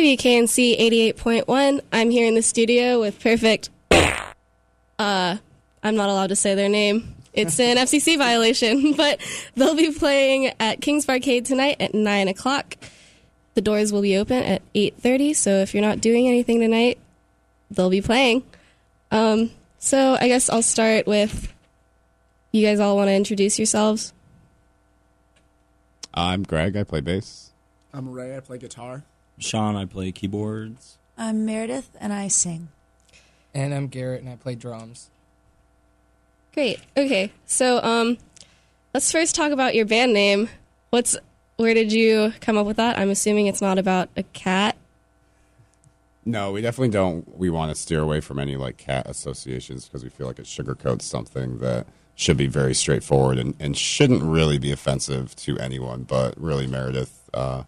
WKNC 88.1. I'm here in the studio with Perfect. Uh, I'm not allowed to say their name. It's an FCC violation, but they'll be playing at King's Barcade tonight at 9 o'clock. The doors will be open at 8.30, so if you're not doing anything tonight, they'll be playing. Um, so I guess I'll start with you guys all want to introduce yourselves? I'm Greg. I play bass. I'm Ray. I play guitar. Sean, I play keyboards. I'm Meredith, and I sing. And I'm Garrett, and I play drums. Great. Okay. So, um, let's first talk about your band name. What's where did you come up with that? I'm assuming it's not about a cat. No, we definitely don't. We want to steer away from any like cat associations because we feel like it sugarcoats something that should be very straightforward and, and shouldn't really be offensive to anyone. But really, Meredith uh,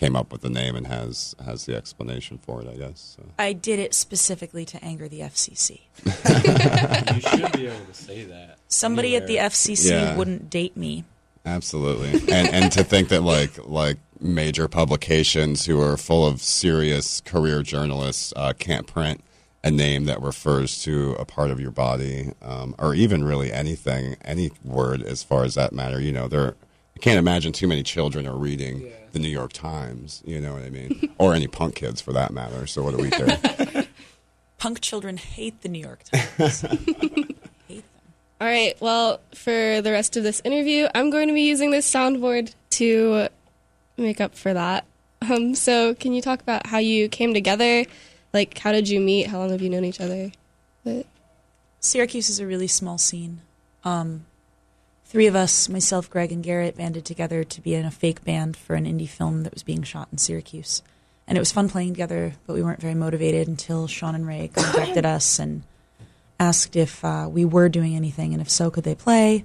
came up with the name and has has the explanation for it. I guess. So. I did it specifically to anger the FCC. you should be able to say that. Somebody at the. FCC Yeah. wouldn't date me. Absolutely, and and to think that like like major publications who are full of serious career journalists uh, can't print a name that refers to a part of your body, um, or even really anything, any word as far as that matter. You know, there. I can't imagine too many children are reading Yeah. The New York Times. You know what I mean, or any punk kids for that matter. So what do we care? Punk children hate the New York Times. hate them. All right. Well, for the rest of this interview, I'm going to be using this soundboard to make up for that. Um, so, can you talk about how you came together? Like, how did you meet? How long have you known each other? But, Syracuse is a really small scene. Um, three of us, myself, Greg, and Garrett, banded together to be in a fake band for an indie film that was being shot in Syracuse. And it was fun playing together, but we weren't very motivated until Sean and Ray contacted us and asked if uh, we were doing anything, and if so, could they play?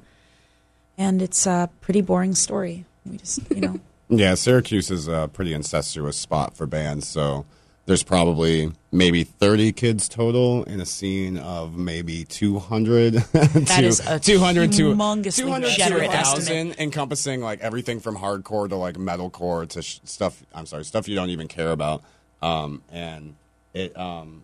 And it's a pretty boring story. We just, you know, Yeah, Syracuse is a pretty incestuous spot for bands. So there's probably maybe 30 kids total in a scene of maybe 200. That is a 200 to 200 to generous 1,000, encompassing like everything from hardcore to like metalcore to sh- stuff. I'm sorry, stuff you don't even care about. Um, and it um,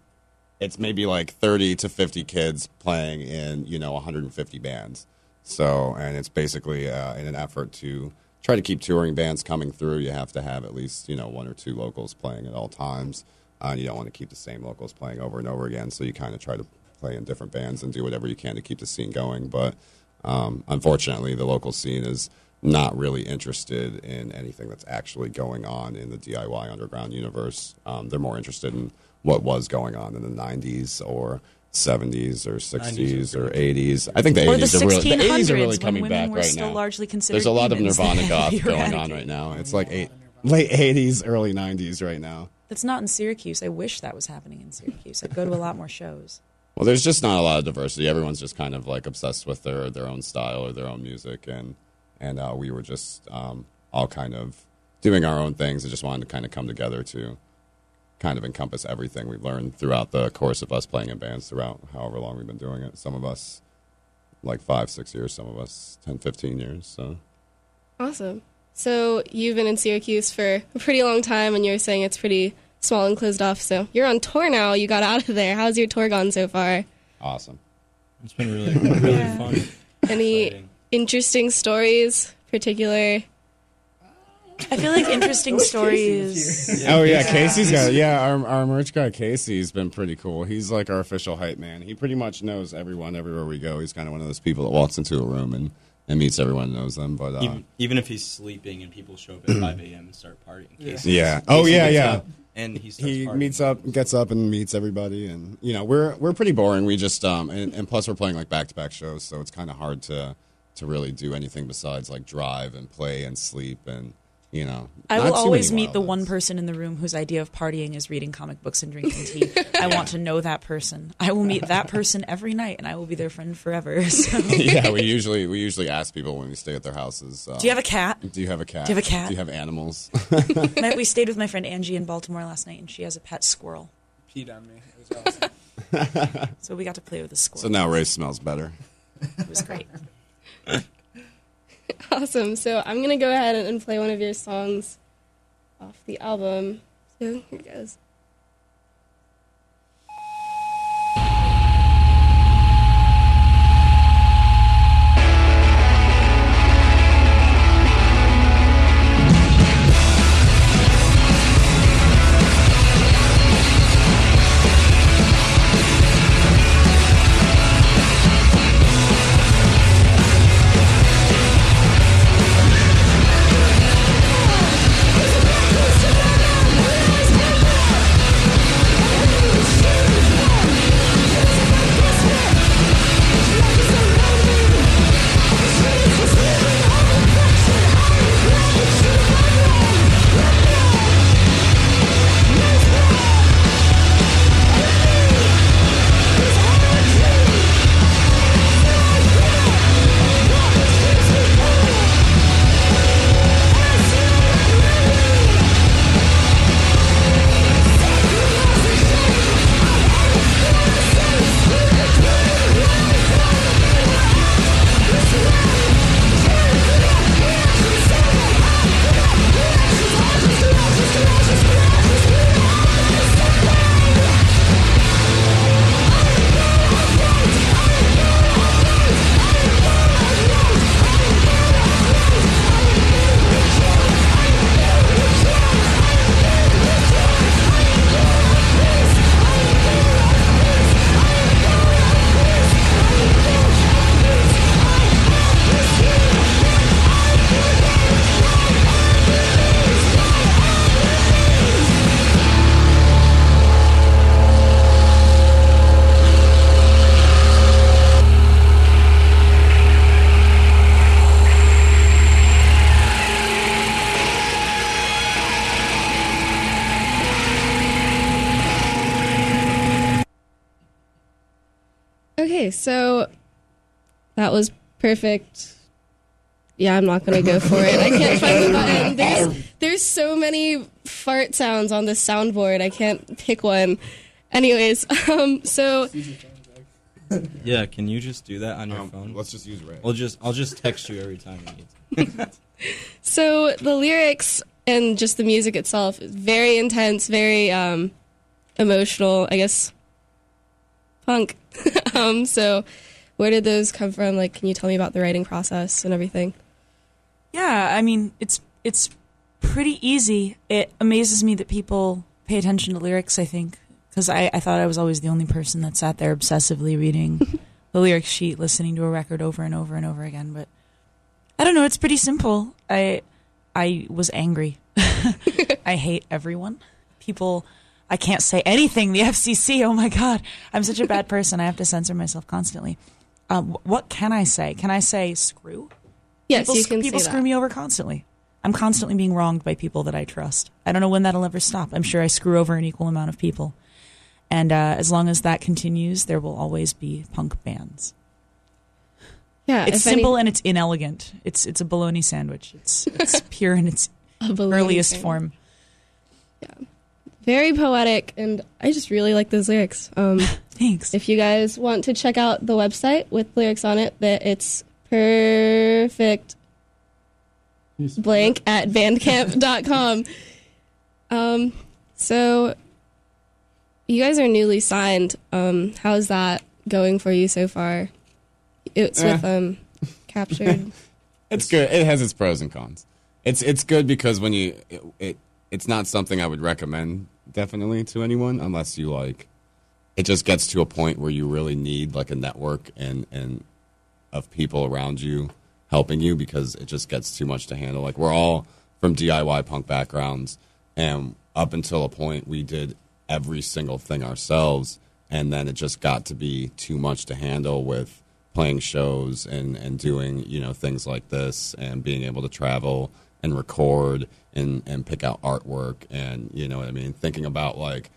it's maybe like 30 to 50 kids playing in you know 150 bands. So, and it's basically uh, in an effort to try to keep touring bands coming through. You have to have at least you know one or two locals playing at all times. Uh, you don't want to keep the same locals playing over and over again. So you kind of try to play in different bands and do whatever you can to keep the scene going. But um, unfortunately, the local scene is not really interested in anything that's actually going on in the DIY underground universe. Um, they're more interested in what was going on in the 90s or 70s or 60s or 80s. I think the or the 80s are really the 80s are 1600s really when coming women back were right still now. largely considered There's a lot of Nirvana had goth going on right now. It's like eight, late 80s, early 90s right now. That's not in Syracuse. I wish that was happening in Syracuse. I'd go to a lot more shows. Well, there's just not a lot of diversity. Everyone's just kind of like obsessed with their their own style or their own music, and and uh, we were just um, all kind of doing our own things and just wanted to kind of come together to kind of encompass everything we've learned throughout the course of us playing in bands throughout however long we've been doing it. Some of us like five, six years. Some of us 10, 15 years. So awesome. So, you've been in Syracuse for a pretty long time, and you're saying it's pretty small and closed off. So, you're on tour now. You got out of there. How's your tour gone so far? awesome. It's been really, really Yeah. fun. Any Exciting. interesting stories, particular? I feel like interesting stories. oh yeah, Yeah. Casey's got yeah. Our our merch guy Casey's been pretty cool. He's like our official hype man. He pretty much knows everyone everywhere we go. He's kind of one of those people that walks into a room and, and meets everyone, knows them. But uh, Even, even if he's sleeping and people show up at 5 a.m. and start partying. Casey, yeah, oh yeah, yeah. up And he He partying. meets up, gets up, and meets everybody, and you know we're we're pretty boring. We just um and, and plus we're playing like back to back shows, so it's kind of hard to to really do anything besides like drive and play and sleep and you know. I will always meet the one person in the room whose idea of partying is reading comic books and drinking tea. I want to know that person. I will meet that person every night, and I will be their friend forever. So. yeah, we usually we usually ask people when we stay at their houses. Uh, Do you have a cat? Do you have a cat? Do you have a cat? Do you have animals? My- we stayed with my friend Angie in Baltimore last night, and she has a pet squirrel. Peed on me. It was awesome. So we got to play with the squirrel. so now Ray smells better. it was great. Awesome. So I'm gonna go ahead and play one of your songs off the album. So here it goes. Okay, so that was perfect. Yeah, I'm not gonna go for it. I can't find the button. There's there's so many fart sounds on this soundboard. I can't pick one. Anyways, um, so Yeah, can you just do that on your Um, phone? let's just use Ray. We'll just I'll just text you every time you need. To. so the lyrics and just the music itself is very intense, very um, emotional. I guess punk. um, so where did those come from? Like, can you tell me about the writing process and everything? Yeah, I mean, it's it's pretty easy. It amazes me that people pay attention to lyrics, I think, because I, I thought I was always the only person that sat there obsessively reading the lyric sheet, listening to a record over and over and over again. But I don't know, it's pretty simple. I I was angry. I hate everyone. People I can't say anything. The FCC, oh my God. I'm such a bad person. I have to censor myself constantly. Um, what can I say? Can I say screw? Yes, people, you can people screw that. me over constantly. I'm constantly being wronged by people that I trust. I don't know when that'll ever stop. I'm sure I screw over an equal amount of people. And uh, as long as that continues, there will always be punk bands. Yeah, It's if any- simple and it's inelegant. It's it's a bologna sandwich. It's it's pure in its earliest thing. form. Very poetic, and I just really like those lyrics. Um, Thanks. if you guys want to check out the website with lyrics on it, that it's perfect blank at bandcamp.com. Um, so you guys are newly signed. Um, how's that going for you so far? It's with um captured. It's good. It has its pros and cons. It's it's good because when you it, it it's not something I would recommend definitely to anyone unless you like. It just gets to a point where you really need like a network and and of people around you helping you because it just gets too much to handle. Like we're all from DIY punk backgrounds, and up until a point we did every single thing ourselves, and then it just got to be too much to handle with playing shows and and doing you know things like this and being able to travel and record and and pick out artwork and you know what I mean thinking about like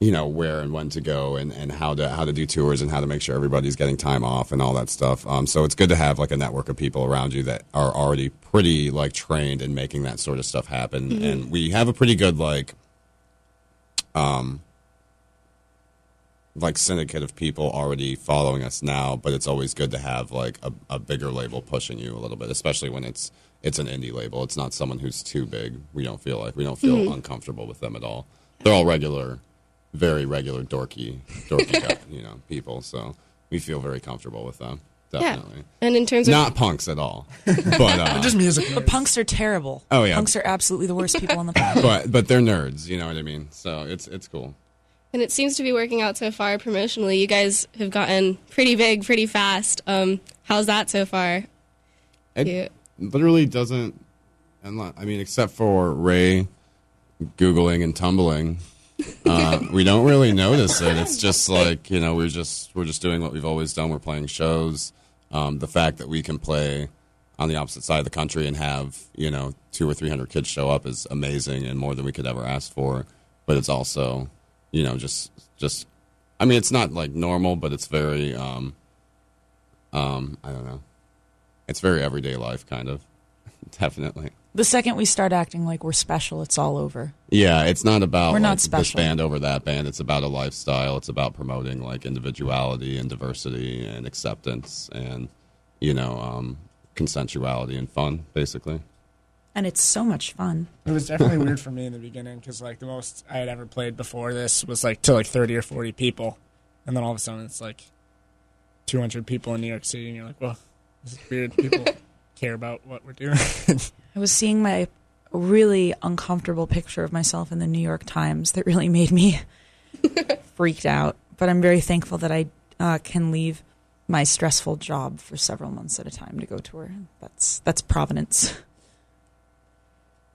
you know where and when to go and, and how to how to do tours and how to make sure everybody's getting time off and all that stuff. Um, so it's good to have like a network of people around you that are already pretty like trained in making that sort of stuff happen. And we have a pretty good like um like syndicate of people already following us now, but it's always good to have like a, a bigger label pushing you a little bit, especially when it's it's an indie label. It's not someone who's too big. We don't feel like we don't feel uncomfortable with them at all. They're all regular, very regular dorky, dorky guy, you know people. So we feel very comfortable with them. Definitely. Yeah. And in terms of Not punks at all, but uh, Just music. But punks are terrible. Oh, yeah. punks are absolutely the worst people on the planet. but but they're nerds. You know what I mean? So it's it's cool. And it seems to be working out so far promotionally. You guys have gotten pretty big pretty fast. Um, how's that so far? It Yeah. literally doesn't. I mean, except for Ray googling and tumbling, uh, we don't really notice it. It's just like you know, we're just we're just doing what we've always done. We're playing shows. Um, the fact that we can play on the opposite side of the country and have you know two or three hundred kids show up is amazing and more than we could ever ask for. But it's also you know just just I mean, it's not like normal, but it's very um, um, I don't know. It's very everyday life, kind of. Definitely. The second we start acting like we're special, it's all over. Yeah, it's not about We're not like, this special. band over that band. It's about a lifestyle. It's about promoting like individuality and diversity and acceptance and you know um, consensuality and fun, basically. And it's so much fun. It was definitely weird for me in the beginning because like the most I had ever played before this was like to like thirty or forty people, and then all of a sudden it's like two hundred people in New York City, and you're like, well, this is weird. People care about what we're doing. I was seeing my really uncomfortable picture of myself in the New York Times that really made me freaked out. But I'm very thankful that I uh, can leave my stressful job for several months at a time to go tour. That's that's providence.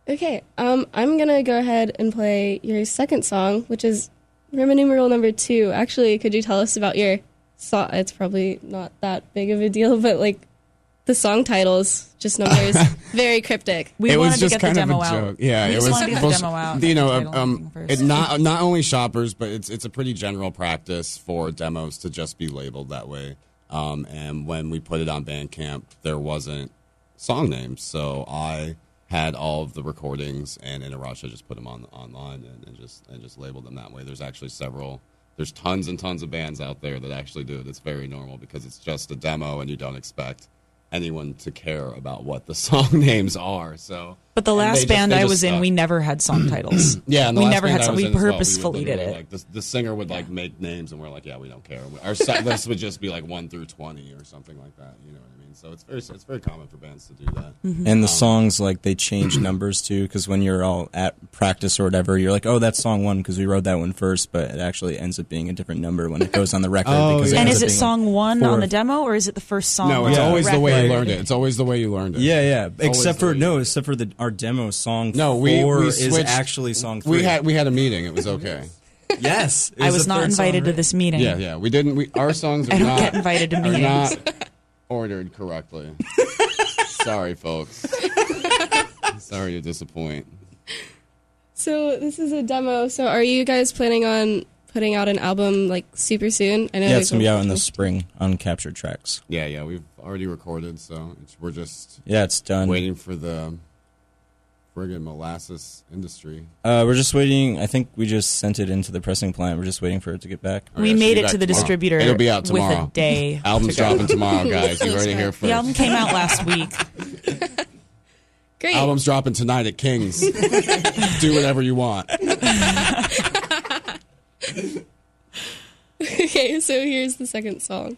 Okay, um, I'm gonna go ahead and play your second song, which is Roman numeral number two. Actually, could you tell us about your song? It's probably not that big of a deal, but like the song titles, just numbers, very cryptic. We it wanted was just to get kind the of demo a out. joke. Yeah, We it just was. wanted to get the demo out You know, um, it not not only shoppers, but it's it's a pretty general practice for demos to just be labeled that way. Um, and when we put it on Bandcamp, there wasn't song names, so I had all of the recordings, and in a rush, I just put them on online and, and just and just labeled them that way. There's actually several. There's tons and tons of bands out there that actually do it. It's very normal because it's just a demo, and you don't expect anyone to care about what the song names are. So, But the last just- band I just was in, we never had song titles. Yeah, and the we last never band had I some. was We in as well, would purposefully did literally, it. Like, the, the singer would like make names, and we're like, yeah, we don't care. Our set list would just be like one through twenty or something like that. You know what I mean? So it's very it's very common for bands to do that. Mm-hmm. And the songs, like, they change numbers too, because when you're all at practice or whatever, you're like, oh, that's song one because we wrote that one first, but it actually ends up being a different number when it goes on the record. Oh, because yeah. and is it being, like, song one four on the demo, or is it the first song? No, it's on always the way you learned it. It's always the way you learned it. Yeah, yeah. Except for way no, except for the our demo song. No, we- four we is switched- actually song three. We had we had a meeting. It was okay. yes. it I was not third song, invited to this meeting. yeah, yeah. We didn't. We our songs are I don't not get invited to are meetings. not ordered correctly. Sorry, folks. Sorry to disappoint. So this is a demo. So are you guys planning on putting out an album like super soon? I know Yeah, it's gonna be out in the spring on captured tracks. Yeah, yeah. We've already recorded, so it's, we're just Yeah, it's done. waiting for the friggin' molasses industry. Uh, we're just waiting. I think we just sent it into the pressing plant. We're just waiting for it to get back. We yeah, it made be it back to the tomorrow. distributor. It'll be out with tomorrow. a day. Album's to go. dropping tomorrow, guys. You heard it here The album came out last week. Great. Album's dropping tonight at King's. Do whatever you want. okay, so here's the second song.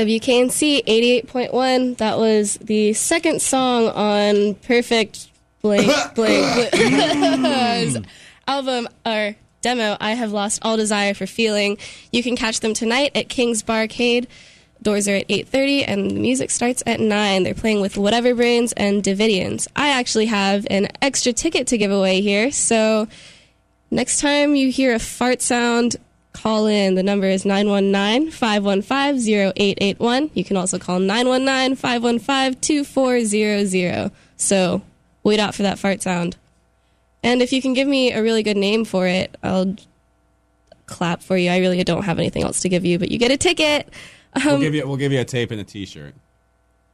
WKNC 88.1. That was the second song on Perfect Blank Blank Blitz's album or demo. I have lost all desire for feeling. You can catch them tonight at King's Barcade. Doors are at 8:30 and the music starts at 9. They're playing with Whatever Brains and Davidians. I actually have an extra ticket to give away here, so next time you hear a fart sound, call in. The number is 919-515-0881. You can also call 919-515-2400. So, wait out for that fart sound. And if you can give me a really good name for it, I'll clap for you. I really don't have anything else to give you, but you get a ticket. we'll um, give you we'll give you a tape and a T-shirt.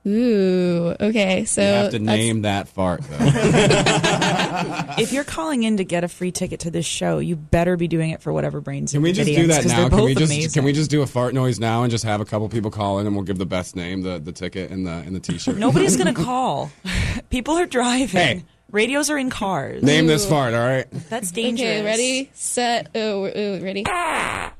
Ooh, okay. So You have to that's- name that fart though. If you're calling in to get a free ticket to this show, you better be doing it for whatever brains. Can we just Davidians, do that now? Can we just amazing. can we just do a fart noise now and just have a couple people call in and we'll give the best name, the the ticket and the and the T-shirt. Nobody's gonna call. People are driving. Hey. Radios are in cars. Name this fart, all right? That's dangerous. Okay, ready, set, oh, oh ready. Ah.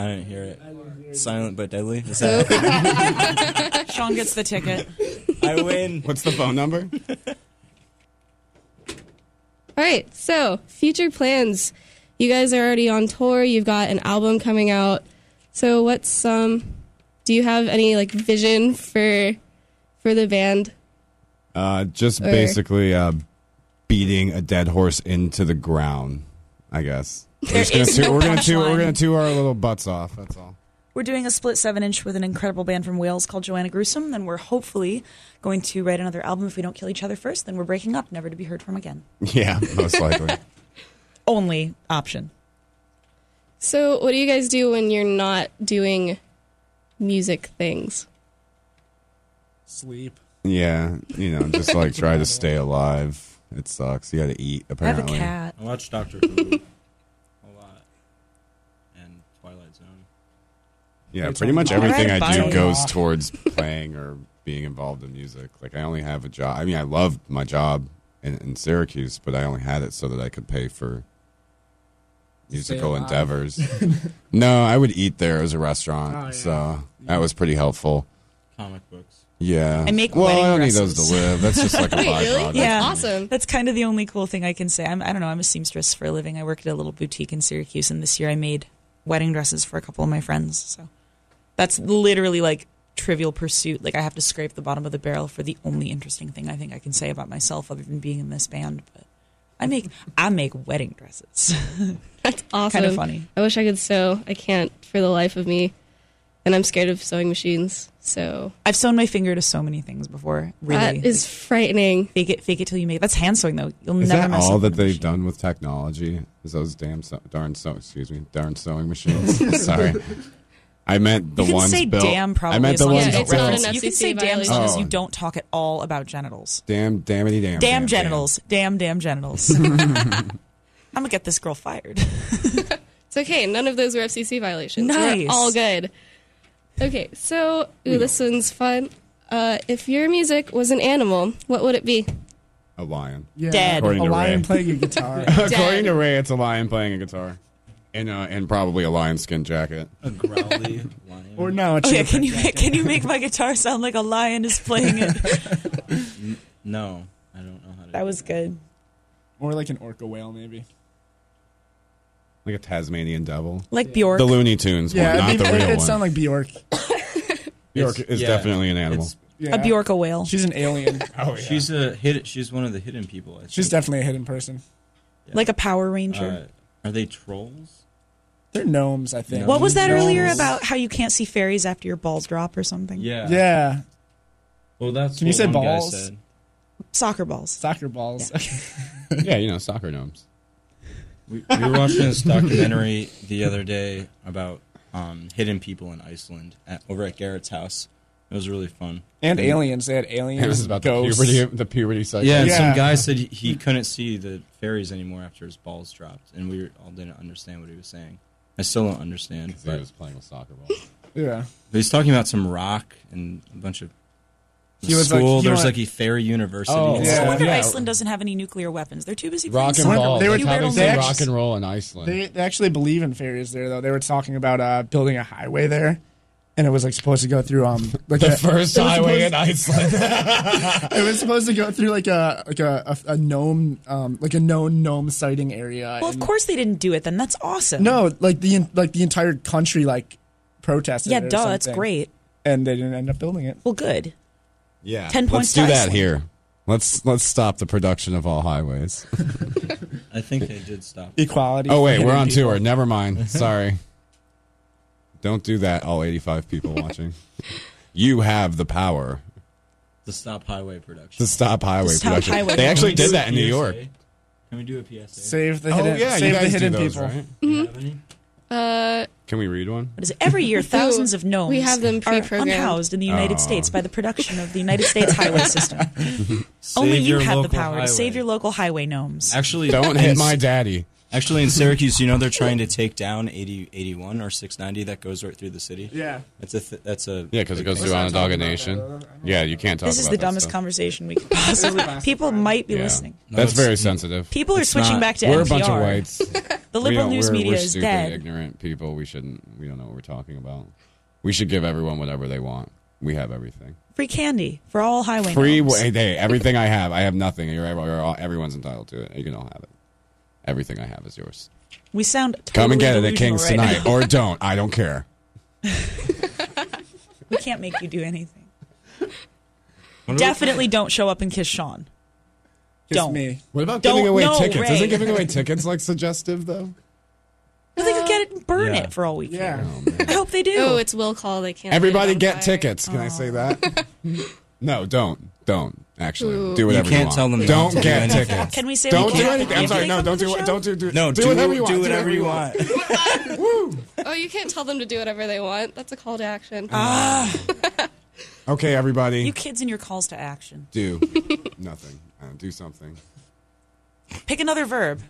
I didn't hear it. Silent but deadly. Is that Sean gets the ticket. I win? What's the phone number? All right, so future plans. You guys are already on tour. You've got an album coming out. So what's um? Do you have any like vision for for the band? Uh, just Or- basically uh, beating a dead horse into the ground. I guess. We're, gonna is tour, no we're gonna tour. We're gonna tour our little butts off. That's all. We're doing a split seven inch with an incredible band from Wales called Joanna Gruesome. Then we're hopefully going to write another album if we don't kill each other first. Then we're breaking up, never to be heard from again. Yeah, most likely. Only option. So what do you guys do when you're not doing music things? Sleep. yeah, you know, just like try to stay alive. It sucks. You got to eat. I have Apparently. a cat. I watch Doctor Who a lot, and Twilight Zone. Yeah, It's pretty much everything I read I a do goes towards playing or being involved in music. Like I only have a job. I mean, I love my job in, in Syracuse, but I only had it so that I could pay for musical endeavors. no, I would eat there as a restaurant, Oh, yeah. so that was pretty helpful. Comic books. Yeah, I make well, I wedding don't need those dresses. to live. That's just like a Wait, really? byproduct. Yeah. Awesome. That's kind of the only cool thing I can say. I'm, I don't know. I'm a seamstress for a living. I work at a little boutique in Syracuse, and this year I made wedding dresses for a couple of my friends. So that's literally like trivial pursuit. Like I have to scrape the bottom of the barrel for the only interesting thing I think I can say about myself, other than being in this band. But I make I make wedding dresses. That's awesome. kind of funny. I wish I could sew. I can't for the life of me, and I'm scared of sewing machines. So I've sewn my finger to so many things before. Really, that is frightening. fake it, fake it till you make it. That's hand sewing though. You'll Is never that mess all up that they've machine. done with technology? Is those damn so, darn sew excuse me darn sewing machines? Sorry, I meant the one. you can ones say built. damn probably I meant as the long ones as Yeah, you it's don't not built. an reference- You can say damn as violation. long as Oh. you don't talk at all about genitals. Damn, dammity, damn, Damn damn, genitals. Damn, damn genitals. I'm gonna get this girl fired. It's okay. None of those were FCC violations. Nice. We're all good. Okay, so ooh, this one's fun. Uh, if your music was an animal, what would it be? A lion. Yeah. Dead. According A to lion Ray. playing a guitar. According to Ray, it's a lion playing a guitar, and uh, and probably a lion skin jacket. A growly lion. or no, a Oh yeah, can you print make, can you make my guitar sound like a lion is playing it? no, I don't know how to. that do was good. Or like an orca whale, maybe. Like a Tasmanian devil. Like Bjork. The Looney Tunes Yeah, one, not it'd the real it'd one. sound like Bjork. Bjork It's- is yeah, definitely an animal. Yeah. A Bjorka whale. She's an alien. oh yeah. She's a hid. She's one of the hidden people. I She's definitely a hidden person. Yeah. Like a Power Ranger. Uh, are they trolls? They're gnomes, I think. what was that Gnomes. earlier about how you can't see fairies after your balls drop or something? Yeah. Yeah, Well, that's Can you what say one guy balls? said. Soccer balls. soccer balls. yeah, you know, soccer gnomes. We, we were watching this documentary the other day about um, hidden people in Iceland at, over at Garrett's house. It was really fun. and aliens. They had aliens. It was about the ghosts. puberty, the puberty cycle. Yeah, and Yeah. some guy said he, he couldn't see the fairies anymore after his balls dropped, and we all didn't understand what he was saying. I still don't understand. Because he was playing with soccer ball. Yeah. but he's talking about some rock and a bunch of He was like- school. he There's wanted- like a fairy university. Oh, and Yeah. No stuff. wonder yeah. Iceland doesn't have any nuclear weapons. They're too busy Rock playing and soccer. roll. They They were- were You probably barely they say know. actually- rock and roll in Iceland. They, they actually believe in fairies there, though. They were talking about uh, building a highway there, and it was like supposed to go through um like The a, first it was highway in Iceland. It was supposed to go through like a like a, a, a gnome um like a known gnome sighting area. Well, of course they didn't do it. Then that's awesome. No, like the en- like the entire country like protested. Yeah, it duh. It's something, great. And they didn't end up building it. Well, good. yeah, 10 points. let's do to that Iceland. here. Let's let's stop the production of all highways. I think they did stop. Equality. Oh wait, we're on people. tour. Never mind. Sorry. Don't do that, all 85 people watching. You have the power To stop highway production. to stop highway To stop production. highway they actually did that in New York. Can we do a PSA? Save the Oh hidden. yeah, you save the guys hidden do those, people. right? Do you have any? Uh, Can we read one? What is it? Every year, thousands of gnomes we have them are pre-programmed. unhoused in the United Oh. States by the production of the United States highway system. Only you your have the local power highway. to save your local highway gnomes. Actually, Don't hit my daddy. Actually, in Syracuse, you know they're trying to take down 80, 81 or 690 that goes right through the city. Yeah. That's a th- that's a Yeah, because it goes through not Onondaga talk about Nation. Yeah, you can't talk This is about the that dumbest stuff. conversation we could possibly. People might be Yeah. listening. No, That's it's- very sensitive. People are It's switching not. back to We're NPR. a bunch of whites. The liberal news we're, media we're is stupid, dead. ignorant people. We shouldn't. We don't know what we're talking about. We should give everyone whatever they want. We have everything. Free candy for all highway Free. gnomes. Hey, hey, everything I have. I have nothing. You're, you're all, everyone's entitled to it. You can all have it. Everything I have is yours. We sound totally Come and get it at King's right tonight, now. or don't. I don't care. we can't make you do anything. Definitely don't show up and kiss Sean. Kiss Don't. me. What about Don't- giving away no, tickets? Ray. Isn't giving away tickets like suggestive though? But they could get it and burn Yeah. it for all we care. Yeah. Oh, I hope they do. oh, it's will call. They can't. Everybody light it on get fire. tickets. Can I say that? no, don't. Don't. Actually, Ooh. do whatever You can't want. tell them don't to do get anything. tickets. Can we say don't we do can't anything? I'm sorry. No, don't do the it. Don't do. do No, do do, whatever you want. do whatever you want. Oh, you can't tell them to do whatever they want. That's a call to action. Ah, Okay, everybody, you kids and your calls to action. do nothing. Uh, do something. Pick another verb.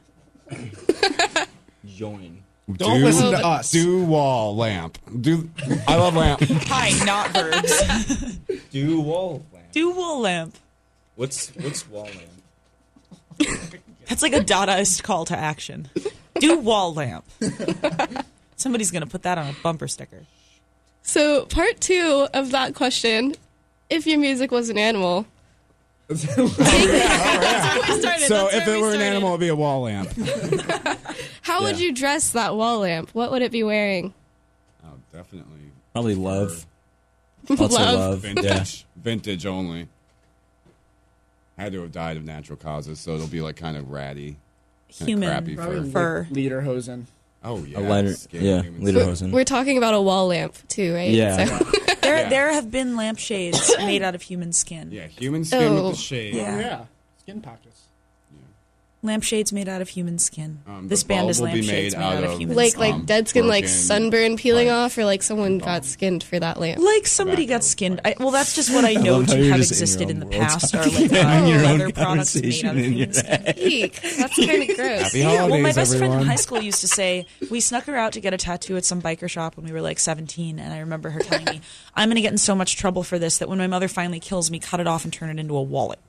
Join. Don't do, listen to us. Do wall lamp. Do. I love lamp. Hi, not verbs. Do wall lamp. Do wool lamp. What's what's wall lamp? That's like a Dadaist call to action. Do wall lamp. Somebody's gonna put that on a bumper sticker. So, part two of that question: If your music was an animal, That's where we started. So That's if where it we were an started. animal, it'd be a wall lamp. how would Yeah. you dress that wall lamp? What would it be wearing? Oh, definitely. Probably love. Lots Love. love. Yeah. Vintage. Vintage only. Had to have died of natural causes, so it'll be like kind of ratty. Kinda Human crappy fur. fur. Lederhosen. Oh yeah. A lighter. skin, Yeah. human Leader We're talking about a wall lamp too, right? Yeah. So- There, Yeah. there have been lampshades made out of human skin. Yeah, human skin Oh. with the oh. shade. Yeah. yeah. Skin patches. Lampshades made out of human skin. Um, this band is will be lampshades made made, out, out of of- human like skin. like Um, dead skin, like sunburn peeling like, off, or like someone got skinned for that lamp. Like somebody got skinned. I, well, that's just what I know love to have just in existed in the past. Are like about your own leather products made out of human skin. Eek, that's kind of gross. Happy Yeah, well, my holidays, best friend in high school used to say we snuck her out to get a tattoo at some biker shop when we were like 17, and I remember her telling me, "I'm going to get in so much trouble for this that when my mother finally kills me, cut it off and turn it into a wallet."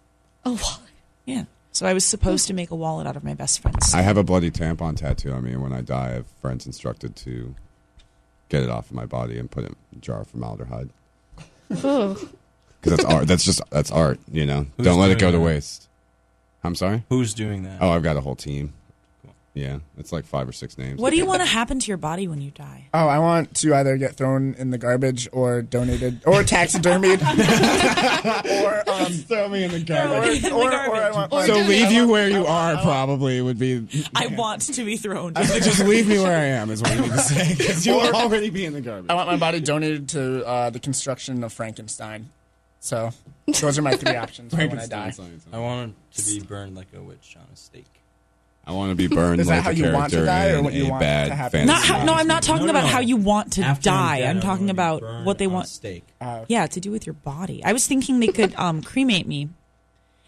A wallet. Yeah. So I was supposed to make a wallet out of my best friend's. I have a bloody tampon tattoo on me, and when I die, I have friends instructed to get it off of my body and put it in a jar of formaldehyde. Oh, Because that's art. That's just that's art. You know, Who's don't let it doing go to that? waste. I'm sorry. Who's doing that? Oh, I've got a whole team. Yeah, it's like five or six names. what do you want to happen to your body when you die? Oh, I want to either get thrown in the garbage or donated or taxidermied. or um, throw me in the In garbage? the or, or, or garbage. I want Or So leave you where you are probably would be. I want to be thrown. Just leave me where I am is what you need to say because you'll already be in the garbage. I want my body donated to uh, the construction of Frankenstein. So those are my three options for when I die. I want to be burned like a witch on a stake. I want to be burned Is that like how a you want to character die, or in what you a want bad to happen? fantasy. Not how, no, I'm not talking No, no, about no. how you want to After I'm die. dead, I'm I talking wanna be about burned what they on want. Stake. Uh, Yeah, to do with your body. I was thinking they could um, cremate me,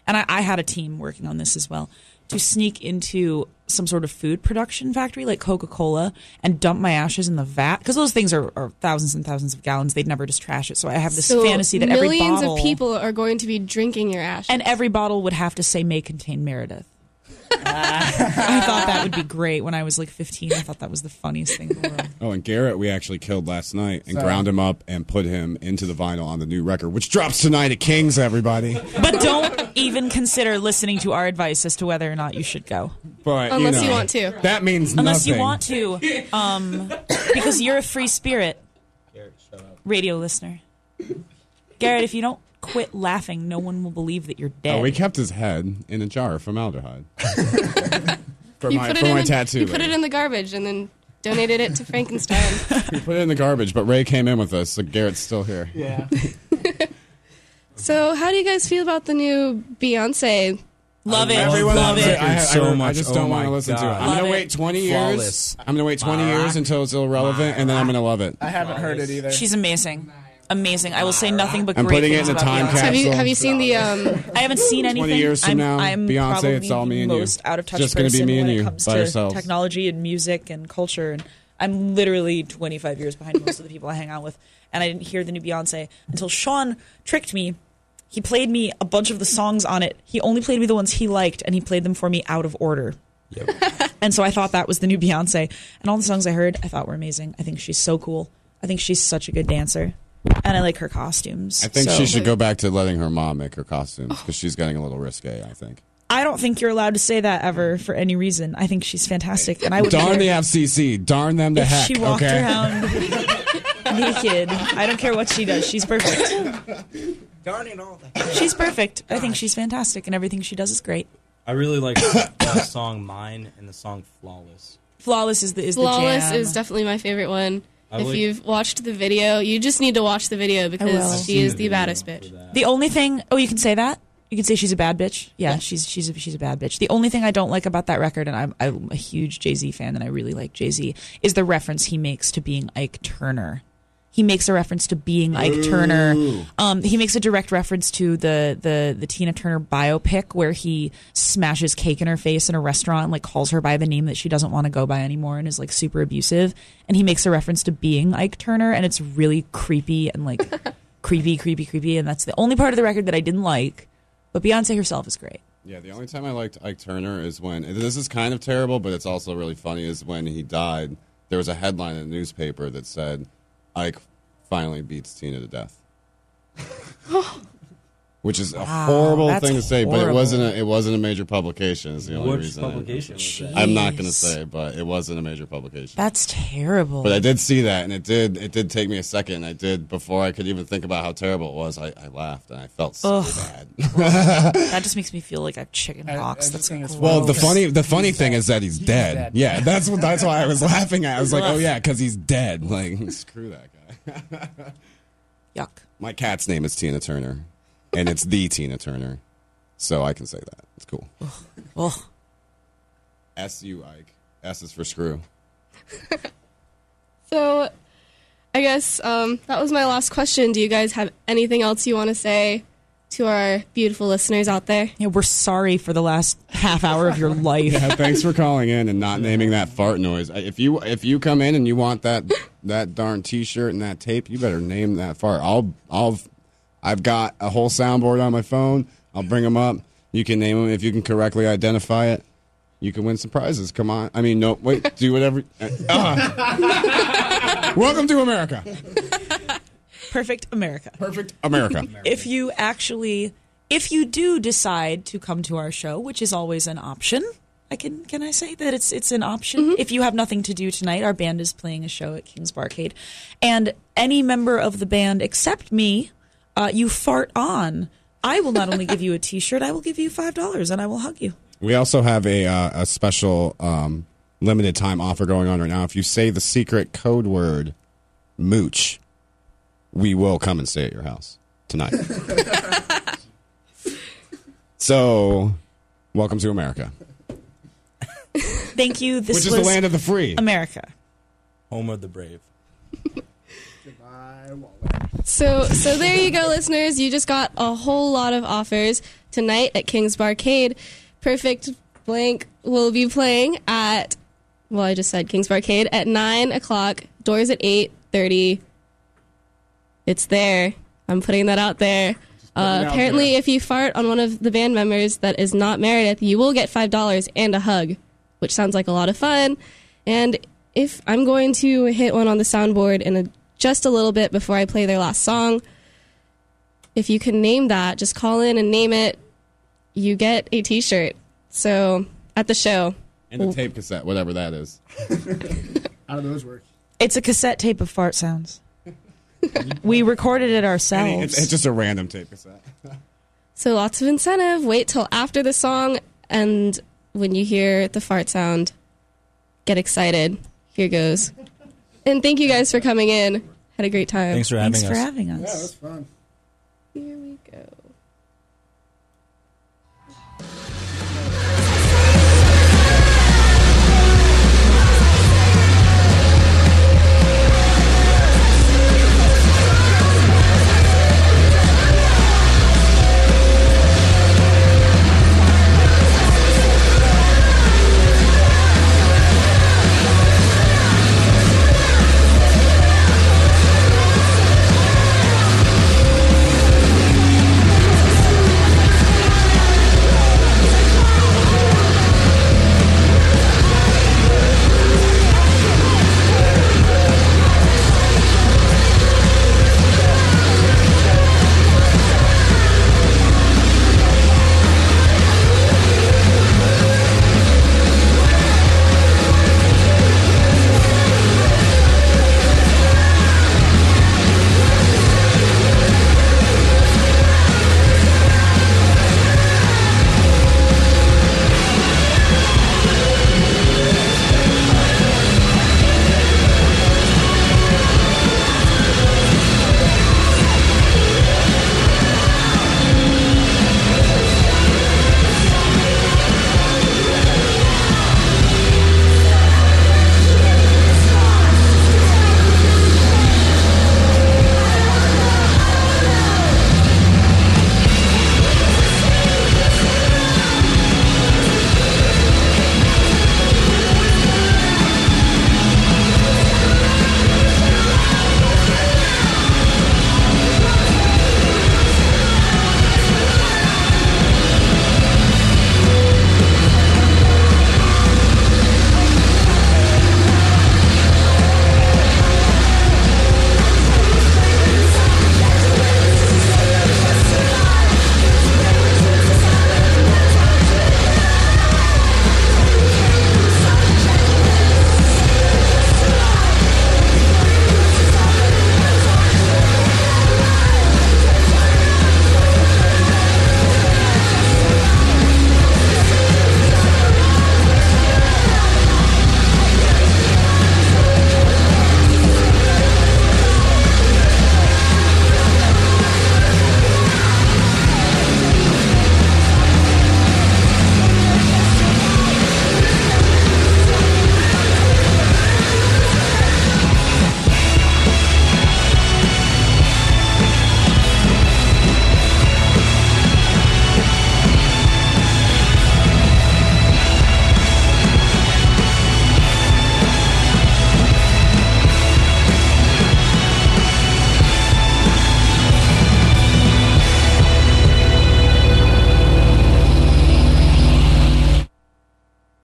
and I, I had a team working on this as well to sneak into some sort of food production factory like Coca Cola and dump my ashes in the vat because those things are, are thousands and thousands of gallons. They'd never just trash it. So I have this so fantasy that every millions bottle of people are going to be drinking your ashes. and every bottle would have to say may contain Meredith. I thought that would be great when I was like 15. I thought that was the funniest thing in the world. Oh, and Garrett, we actually killed last night and So- ground him up and put him into the vinyl on the new record, which drops tonight at Kings. Everybody, But don't even consider listening to our advice as to whether or not you should go. but Unless you know, want to. That means Unless you want to, um, because you're a free spirit, garrett radio listener. Garrett, if you don't quit laughing, no one will believe that you're dead. Oh, we kept his head in a jar of formaldehyde for You my put it for in my the- tattoo. You put it in the garbage and then donated it to Frankenstein. We put it in the garbage, but Ray came in with us, so Garrett's still here. Yeah. so, how do you guys feel about the new Beyonce? love it. Everyone love loves it. I, I, so I much. just Oh don't want to listen to it. I'm gonna wait it. 20 years. Flawless. I'm gonna wait 20 years until it's irrelevant, and then I'm gonna love it. I haven't heard it either. She's amazing. Amazing. I will say nothing but I'm great putting it things in a about time Beyonce. capsule. Have you have you seen the um? I haven't seen anything. years from I'm, now, I'm Beyonce, probably it's all me and the you. most out of touch Just gonna be person me and when you, it comes by to ourselves. technology and music and culture. And I'm literally 25 years behind most of the people I hang out with. And I didn't hear the new Beyonce until Sean tricked me. He played me a bunch of the songs on it. He only played me the ones he liked, and he played them for me out of order. and so I thought that was the new Beyonce. And all the songs I heard, I thought were amazing. I think she's so cool. I think she's such a good dancer. And I like her costumes. I think so- she should go back to letting her mom make her costumes because she's getting a little risque. I think. I don't think you're allowed to say that ever for any reason. I think she's fantastic, and I would. Darn care the FCC. Darn them to if heck. she walked okay. around naked. I don't care what she does. She's perfect. Darn it all. The- She's perfect. I think she's fantastic, and everything she does is great. I really like the song "Mine" and the song "Flawless." Flawless is the is Flawless the jam. is definitely my favorite one. I if like- you've watched the video, you just need to watch the video because she is the the baddest bitch. The only thing, oh, you can say that. You can say she's a bad bitch. Yeah, she's she's a, she's a bad bitch. The only thing I don't like about that record, and I'm I'm a huge Jay Z fan, and I really like Jay Z, is the reference he makes to being Ike Turner. He makes a reference to being Ike Turner. Um, he makes a direct reference to the the the Tina Turner biopic where he smashes cake in her face in a restaurant, and, like calls her by the name that she doesn't want to go by anymore, and is like super abusive. And he makes a reference to being Ike Turner, and it's really creepy and like creepy, creepy, creepy. And that's the only part of the record that I didn't like. But Beyonce herself is great. Yeah, the only time I liked Ike Turner is when this is kind of terrible, but it's also really funny. Is when he died. There was a headline in the newspaper that said, "Ike finally beats Tina to death," which is a horrible thing to say. But it wasn't. A, it wasn't a major publication. Is the only Which reason. publication was? I'm not going to say, but it wasn't a major publication. That's terrible. But I did see that, and it did. It did take me a second. I did before I could even think about how terrible it was. I, I laughed and I felt so Ugh. bad. that just makes me feel like I have chicken I- I pox. That's think it's Well, the funny the funny thing is that he's, dead. dead. Yeah, that's what that's why I was laughing at. I was like, oh yeah, because he's dead. Like, screw that guy. yuck. My cat's name is Tina Turner, and it's the Tina Turner, so I can say that. It's cool. Ugh. S U Ike. S is for screw. So, I guess um, that was my last question. Do you guys have anything else you want to say to our beautiful listeners out there? Yeah, we're sorry for the last half hour of your life. Yeah, thanks for calling in and not naming that fart noise. If you if you come in and you want that that darn T-shirt and that tape, you better name that fart. I'll I'll I've got a whole soundboard on my phone. I'll bring them up. You can name them if you can correctly identify it. You can win some prizes. Come on. I mean, no, wait. Do whatever. Ah. Welcome to America. Perfect America. Perfect America. If you actually, if you do decide to come to our show, which is always an option, I can can I say that it's it's an option. If you have nothing to do tonight, our band is playing a show at King's Barcade, and any member of the band except me, uh, you fart on. I will not only give you a T-shirt, I will give you five dollars, and I will hug you. We also have a uh, a special um, limited time offer going on right now. If you say the secret code word "mooch," we will come and stay at your house tonight. so, welcome to America, Thank you. This which is was the land of the free. America. Home of the brave. Goodbye, Waller. So, so there you go, listeners. You just got a whole lot of offers tonight at King's Barcade. Perfect Blank will be playing at, well, I just said King's Barcade at nine o'clock. Doors at eight thirty. It's there. I'm putting that out there. Uh, apparently, yeah. if you fart on one of the band members that is not Meredith, you will get five dollars and a hug, which sounds like a lot of fun. And if I'm going to hit one on the soundboard in a, just a little bit before I play their last song, if you can name that, just call in and name it. You get a T-shirt. So at the show, And a tape cassette, whatever that is. How do those work? It's a cassette tape of fart sounds. we recorded it ourselves. Any- it's, it's just a random tape cassette. So lots of incentive. Wait till after the song, and when you hear the fart sound, get excited. Here goes. And thank you guys for coming in. Had a great time. Thanks for having Thanks us. for having us. Yeah, that's fun. Here we go.